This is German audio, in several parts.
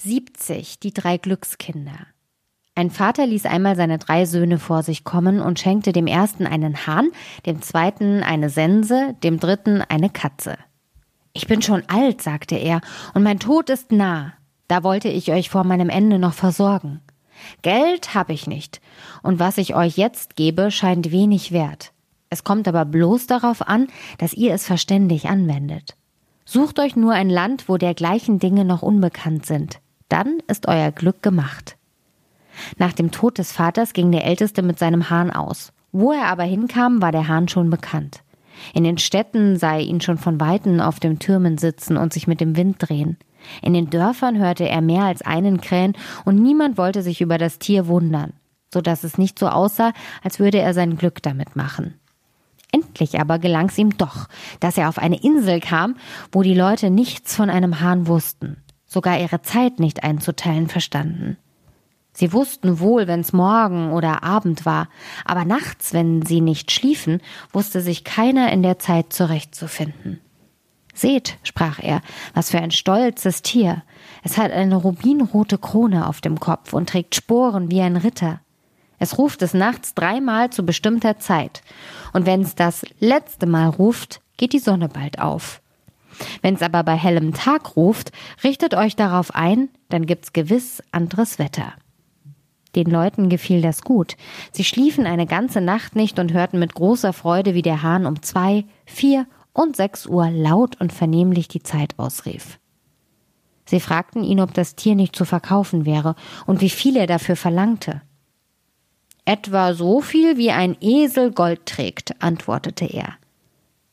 70, die drei Glückskinder. Ein Vater ließ einmal seine drei Söhne vor sich kommen und schenkte dem ersten einen Hahn, dem zweiten eine Sense, dem dritten eine Katze. Ich bin schon alt, sagte er, und mein Tod ist nah. Da wollte ich euch vor meinem Ende noch versorgen. Geld habe ich nicht, und was ich euch jetzt gebe, scheint wenig wert. Es kommt aber bloß darauf an, dass ihr es verständig anwendet. Sucht euch nur ein Land, wo dergleichen Dinge noch unbekannt sind dann ist euer Glück gemacht. Nach dem Tod des Vaters ging der Älteste mit seinem Hahn aus. Wo er aber hinkam, war der Hahn schon bekannt. In den Städten sah er ihn schon von Weitem auf dem Türmen sitzen und sich mit dem Wind drehen. In den Dörfern hörte er mehr als einen krähen und niemand wollte sich über das Tier wundern, so dass es nicht so aussah, als würde er sein Glück damit machen. Endlich aber gelang es ihm doch, dass er auf eine Insel kam, wo die Leute nichts von einem Hahn wussten sogar ihre Zeit nicht einzuteilen verstanden. Sie wussten wohl, wenn's Morgen oder Abend war, aber nachts, wenn sie nicht schliefen, wusste sich keiner in der Zeit zurechtzufinden. Seht, sprach er, was für ein stolzes Tier. Es hat eine rubinrote Krone auf dem Kopf und trägt Sporen wie ein Ritter. Es ruft es nachts dreimal zu bestimmter Zeit, und wenn's das letzte Mal ruft, geht die Sonne bald auf. Wenn es aber bei hellem Tag ruft, richtet euch darauf ein, dann gibt's gewiss anderes Wetter. Den Leuten gefiel das gut. Sie schliefen eine ganze Nacht nicht und hörten mit großer Freude, wie der Hahn um zwei, vier und sechs Uhr laut und vernehmlich die Zeit ausrief. Sie fragten ihn, ob das Tier nicht zu verkaufen wäre und wie viel er dafür verlangte. Etwa so viel wie ein Esel Gold trägt, antwortete er.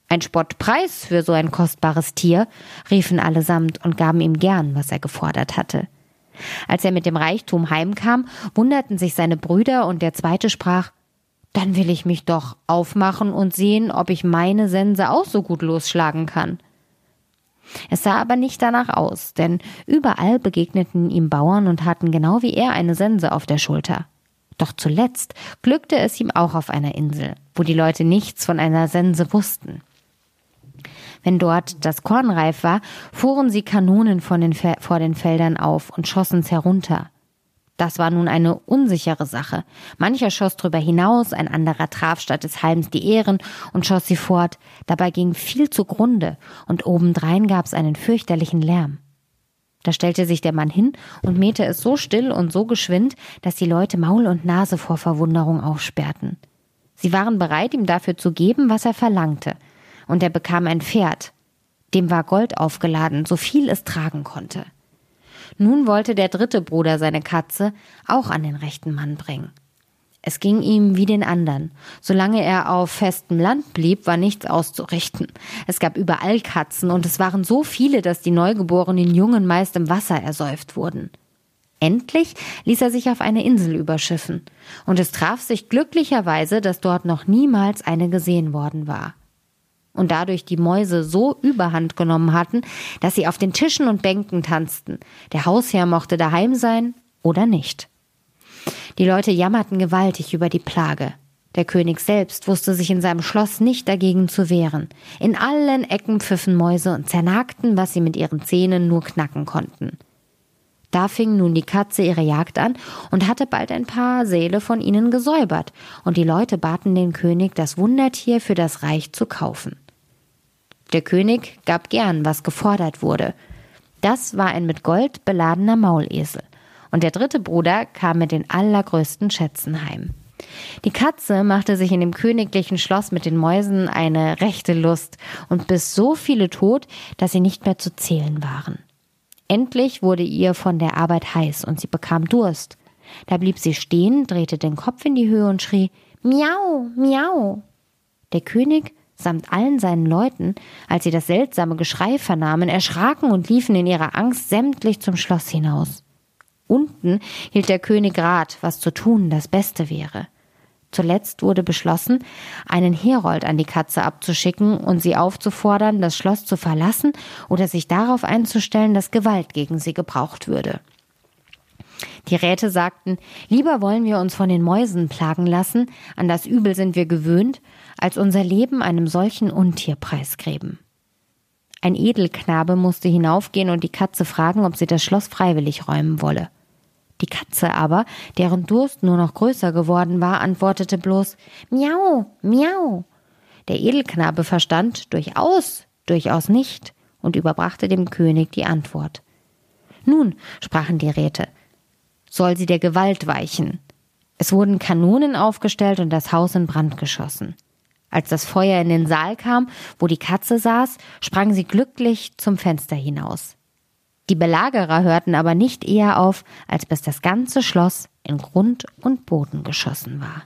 Ein Spottpreis für so ein kostbares Tier, riefen allesamt und gaben ihm gern, was er gefordert hatte. Als er mit dem Reichtum heimkam, wunderten sich seine Brüder und der zweite sprach, dann will ich mich doch aufmachen und sehen, ob ich meine Sense auch so gut losschlagen kann. Es sah aber nicht danach aus, denn überall begegneten ihm Bauern und hatten genau wie er eine Sense auf der Schulter. Doch zuletzt glückte es ihm auch auf einer Insel, wo die Leute nichts von einer Sense wussten. Wenn dort das Korn reif war, fuhren sie Kanonen den vor den Feldern auf und schossen's herunter. Das war nun eine unsichere Sache. Mancher schoss drüber hinaus, ein anderer traf statt des Halms die Ehren und schoss sie fort. Dabei ging viel zugrunde und obendrein gab's einen fürchterlichen Lärm. Da stellte sich der Mann hin und mähte es so still und so geschwind, dass die Leute Maul und Nase vor Verwunderung aufsperrten. Sie waren bereit, ihm dafür zu geben, was er verlangte, und er bekam ein Pferd. Dem war Gold aufgeladen, so viel es tragen konnte. Nun wollte der dritte Bruder seine Katze auch an den rechten Mann bringen. Es ging ihm wie den anderen. Solange er auf festem Land blieb, war nichts auszurichten. Es gab überall Katzen und es waren so viele, dass die neugeborenen Jungen meist im Wasser ersäuft wurden. Endlich ließ er sich auf eine Insel überschiffen, und es traf sich glücklicherweise, dass dort noch niemals eine gesehen worden war und dadurch die Mäuse so überhand genommen hatten, dass sie auf den Tischen und Bänken tanzten. Der Hausherr mochte daheim sein oder nicht. Die Leute jammerten gewaltig über die Plage. Der König selbst wusste sich in seinem Schloss nicht dagegen zu wehren. In allen Ecken pfiffen Mäuse und zernagten, was sie mit ihren Zähnen nur knacken konnten. Da fing nun die Katze ihre Jagd an und hatte bald ein paar Seele von ihnen gesäubert, und die Leute baten den König, das Wundertier für das Reich zu kaufen. Der König gab gern, was gefordert wurde. Das war ein mit Gold beladener Maulesel. Und der dritte Bruder kam mit den allergrößten Schätzen heim. Die Katze machte sich in dem königlichen Schloss mit den Mäusen eine rechte Lust und biss so viele tot, dass sie nicht mehr zu zählen waren. Endlich wurde ihr von der Arbeit heiß und sie bekam Durst. Da blieb sie stehen, drehte den Kopf in die Höhe und schrie Miau, miau. Der König samt allen seinen Leuten, als sie das seltsame Geschrei vernahmen, erschraken und liefen in ihrer Angst sämtlich zum Schloss hinaus. Unten hielt der König Rat, was zu tun das Beste wäre. Zuletzt wurde beschlossen, einen Herold an die Katze abzuschicken und sie aufzufordern, das Schloss zu verlassen oder sich darauf einzustellen, dass Gewalt gegen sie gebraucht würde. Die Räte sagten, lieber wollen wir uns von den Mäusen plagen lassen, an das Übel sind wir gewöhnt, als unser Leben einem solchen Untier preisgräben. Ein Edelknabe musste hinaufgehen und die Katze fragen, ob sie das Schloss freiwillig räumen wolle. Die Katze aber, deren Durst nur noch größer geworden war, antwortete bloß Miau, miau. Der Edelknabe verstand durchaus, durchaus nicht und überbrachte dem König die Antwort. Nun, sprachen die Räte, soll sie der Gewalt weichen. Es wurden Kanonen aufgestellt und das Haus in Brand geschossen. Als das Feuer in den Saal kam, wo die Katze saß, sprang sie glücklich zum Fenster hinaus. Die Belagerer hörten aber nicht eher auf, als bis das ganze Schloss in Grund und Boden geschossen war.